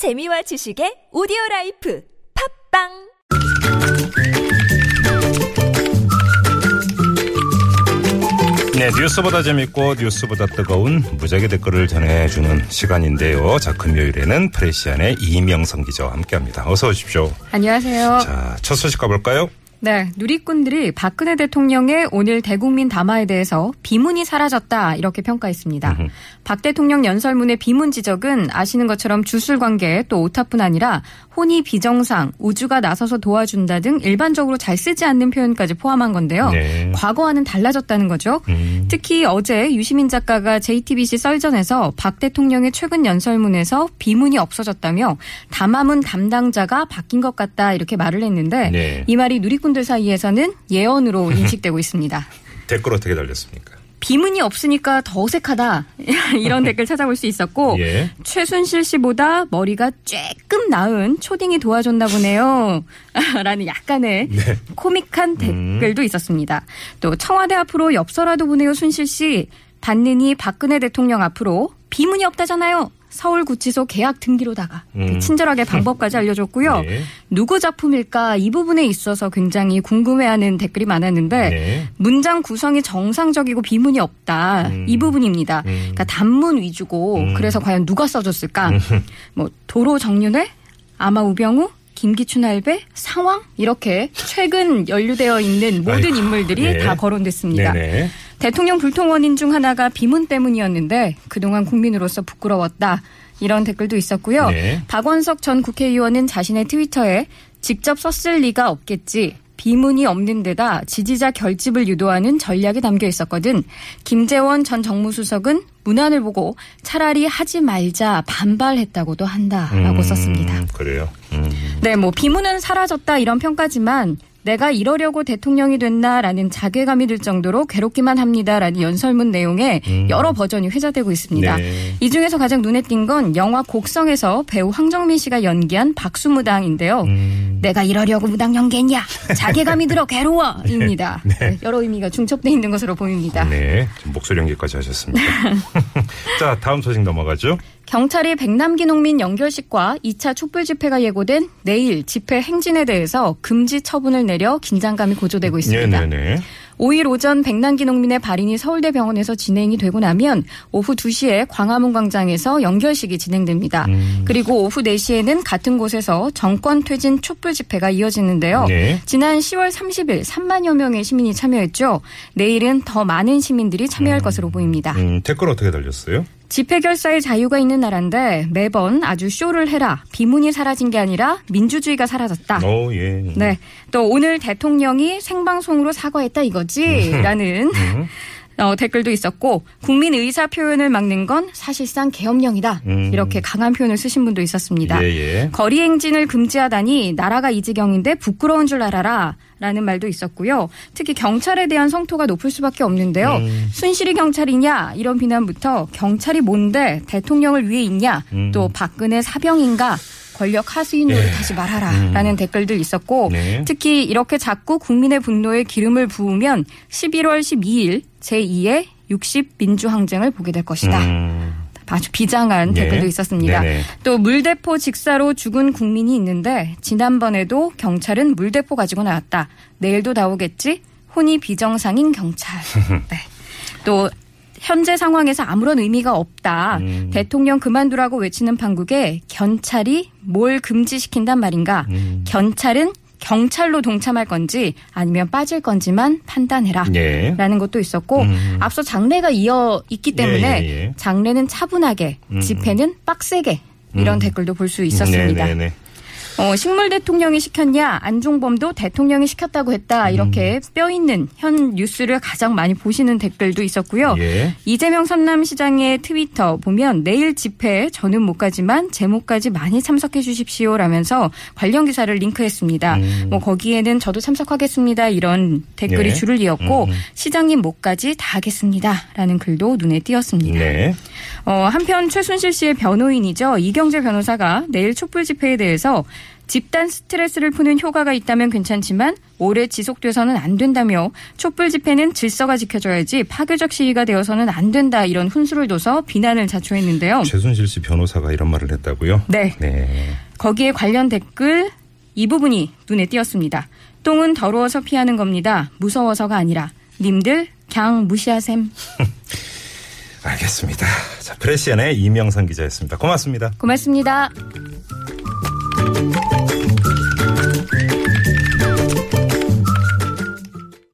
재미와 지식의 오디오 라이프 팟빵 네, 뉴스보다 재밌고 뉴스보다 뜨거운 무적의 댓글을 전해주는 시간인데요. 자, 금요일에는 프레시안의 이명선 기자와 함께합니다. 어서 오십시오. 안녕하세요. 자, 첫 소식 가볼까요? 네, 누리꾼들이 박근혜 대통령의 오늘 대국민 담화에 대해서 비문이 사라졌다 이렇게 평가했습니다. 박 대통령 연설문의 비문 지적은 아시는 것처럼 주술 관계 또 오타뿐 아니라 혼이 비정상, 우주가 나서서 도와준다 등 일반적으로 잘 쓰지 않는 표현까지 포함한 건데요. 네. 과거와는 달라졌다는 거죠. 음. 특히 어제 유시민 작가가 JTBC 썰전에서 박 대통령의 최근 연설문에서 비문이 없어졌다며 담화문 담당자가 바뀐 것 같다 이렇게 말을 했는데 네. 이 말이 누리꾼 들 사이에서는 예언으로 인식되고 있습니다. 댓글 어떻게 달렸습니까? 비문이 없으니까 더 어색하다 이런 댓글 찾아볼 수 있었고 예. 최순실 씨보다 머리가 쬐끔 나은 초딩이 도와줬나 보네요. 라는 약간의 네. 코믹한 음. 댓글도 있었습니다. 또 청와대 앞으로 엽서라도 보내요 순실 씨. 받느니 박근혜 대통령 앞으로 비문이 없다잖아요. 서울구치소 계약 등기로다가 음. 친절하게 방법까지 알려줬고요. 네. 누구 작품일까 이 부분에 있어서 굉장히 궁금해하는 댓글이 많았는데 네. 문장 구성이 정상적이고 비문이 없다 음. 이 부분입니다. 음. 그러니까 단문 위주고 음. 그래서 과연 누가 써줬을까? 뭐 도로 정윤회, 아마 우병우, 김기춘 할배, 상황 이렇게 최근 연루되어 있는 모든 아이고, 인물들이 예. 다 거론됐습니다. 네네. 대통령 불통 원인 중 하나가 비문 때문이었는데 그동안 국민으로서 부끄러웠다. 이런 댓글도 있었고요. 네. 박원석 전 국회의원은 자신의 트위터에 직접 썼을 리가 없겠지. 비문이 없는 데다 지지자 결집을 유도하는 전략이 담겨 있었거든. 김재원 전 정무수석은 문안을 보고 차라리 하지 말자 반발했다고도 한다라고 음, 썼습니다. 그래요. 음. 네, 뭐 비문은 사라졌다 이런 평가지만 내가 이러려고 대통령이 됐나라는 자괴감이 들 정도로 괴롭기만 합니다라는 연설문 내용에 음. 여러 버전이 회자되고 있습니다. 네. 이 중에서 가장 눈에 띈 건 영화 곡성에서 배우 황정민 씨가 연기한 박수무당인데요. 음. 내가 이러려고 무당 연기했냐? 자괴감이 들어 괴로워입니다. 네. 여러 의미가 중첩돼 있는 것으로 보입니다. 네. 목소리 연기까지 하셨습니다. 자, 다음 소식 넘어가죠. 경찰이 백남기 농민 연결식과 2차 촛불 집회가 예고된 내일 집회 행진에 대해서 금지 처분을 내려 긴장감이 고조되고 있습니다. 네네네. 5일 오전 백남기 농민의 발인이 서울대 병원에서 진행이 되고 나면 오후 2시에 광화문 광장에서 연결식이 진행됩니다. 음. 그리고 오후 4시에는 같은 곳에서 정권 퇴진 촛불 집회가 이어지는데요. 네. 지난 10월 30일 3만여 명의 시민이 참여했죠. 내일은 더 많은 시민들이 참여할 것으로 보입니다. 음, 댓글 어떻게 달렸어요? 집회 결사의 자유가 있는 나라인데 매번 아주 쇼를 해라. 비문이 사라진 게 아니라 민주주의가 사라졌다. 어, 예. 네. 또 오늘 대통령이 생방송으로 사과했다 이거지? 라는 음. 어, 댓글도 있었고 국민 의사 표현을 막는 건 사실상 계엄령이다. 음. 이렇게 강한 표현을 쓰신 분도 있었습니다. 예, 예. 거리 행진을 금지하다니 나라가 이 지경인데 부끄러운 줄 알아라. 라는 말도 있었고요. 특히 경찰에 대한 성토가 높을 수밖에 없는데요. 음. 순실이 경찰이냐 이런 비난부터 경찰이 뭔데 대통령을 위해 있냐 음. 또 박근혜 사병인가 권력 하수인으로 예. 다시 말하라라는 댓글들 있었고 네. 특히 이렇게 자꾸 국민의 분노에 기름을 부으면 11월 12일 제2의 60 민주항쟁을 보게 될 것이다. 음. 아주 비장한 네. 댓글도 있었습니다. 네네. 또 물대포 직사로 죽은 국민이 있는데 지난번에도 경찰은 물대포 가지고 나왔다. 내일도 나오겠지? 혼이 비정상인 경찰. 네. 또 현재 상황에서 아무런 의미가 없다. 음. 대통령 그만두라고 외치는 판국에 경찰이 뭘 금지시킨단 말인가? 음. 경찰은 경찰로 동참할 건지 아니면 빠질 건지만 판단해라. 예. 라는 것도 있었고 음. 앞서 장례가 이어 있기 때문에 예, 예, 예. 장례는 차분하게 음. 집회는 빡세게 이런 음. 댓글도 볼 수 있었습니다. 네 네 네. 어, 식물 대통령이 시켰냐 안종범도 대통령이 시켰다고 했다 이렇게 음. 뼈 있는 현 뉴스를 가장 많이 보시는 댓글도 있었고요. 예. 이재명 성남시장의 트위터 보면 내일 집회에 저는 못 가지만 제목까지 많이 참석해 주십시오라면서 관련 기사를 링크했습니다. 음. 뭐 거기에는 저도 참석하겠습니다 이런 댓글이 예. 줄을 이었고 음. 시장님 못까지 다 하겠습니다라는 글도 눈에 띄었습니다. 네. 어, 한편 최순실 씨의 변호인이죠. 이경재 변호사가 내일 촛불 집회에 대해서 집단 스트레스를 푸는 효과가 있다면 괜찮지만 오래 지속돼서는 안 된다며 촛불 집회는 질서가 지켜져야지 파괴적 시위가 되어서는 안 된다 이런 훈수를 둬서 비난을 자초했는데요. 최순실 씨 변호사가 이런 말을 했다고요? 네. 네. 거기에 관련 댓글 이 부분이 눈에 띄었습니다. 똥은 더러워서 피하는 겁니다. 무서워서가 아니라 님들 그냥 무시하셈. 알겠습니다. 자, 프레시안의 이명선 기자였습니다. 고맙습니다. 고맙습니다.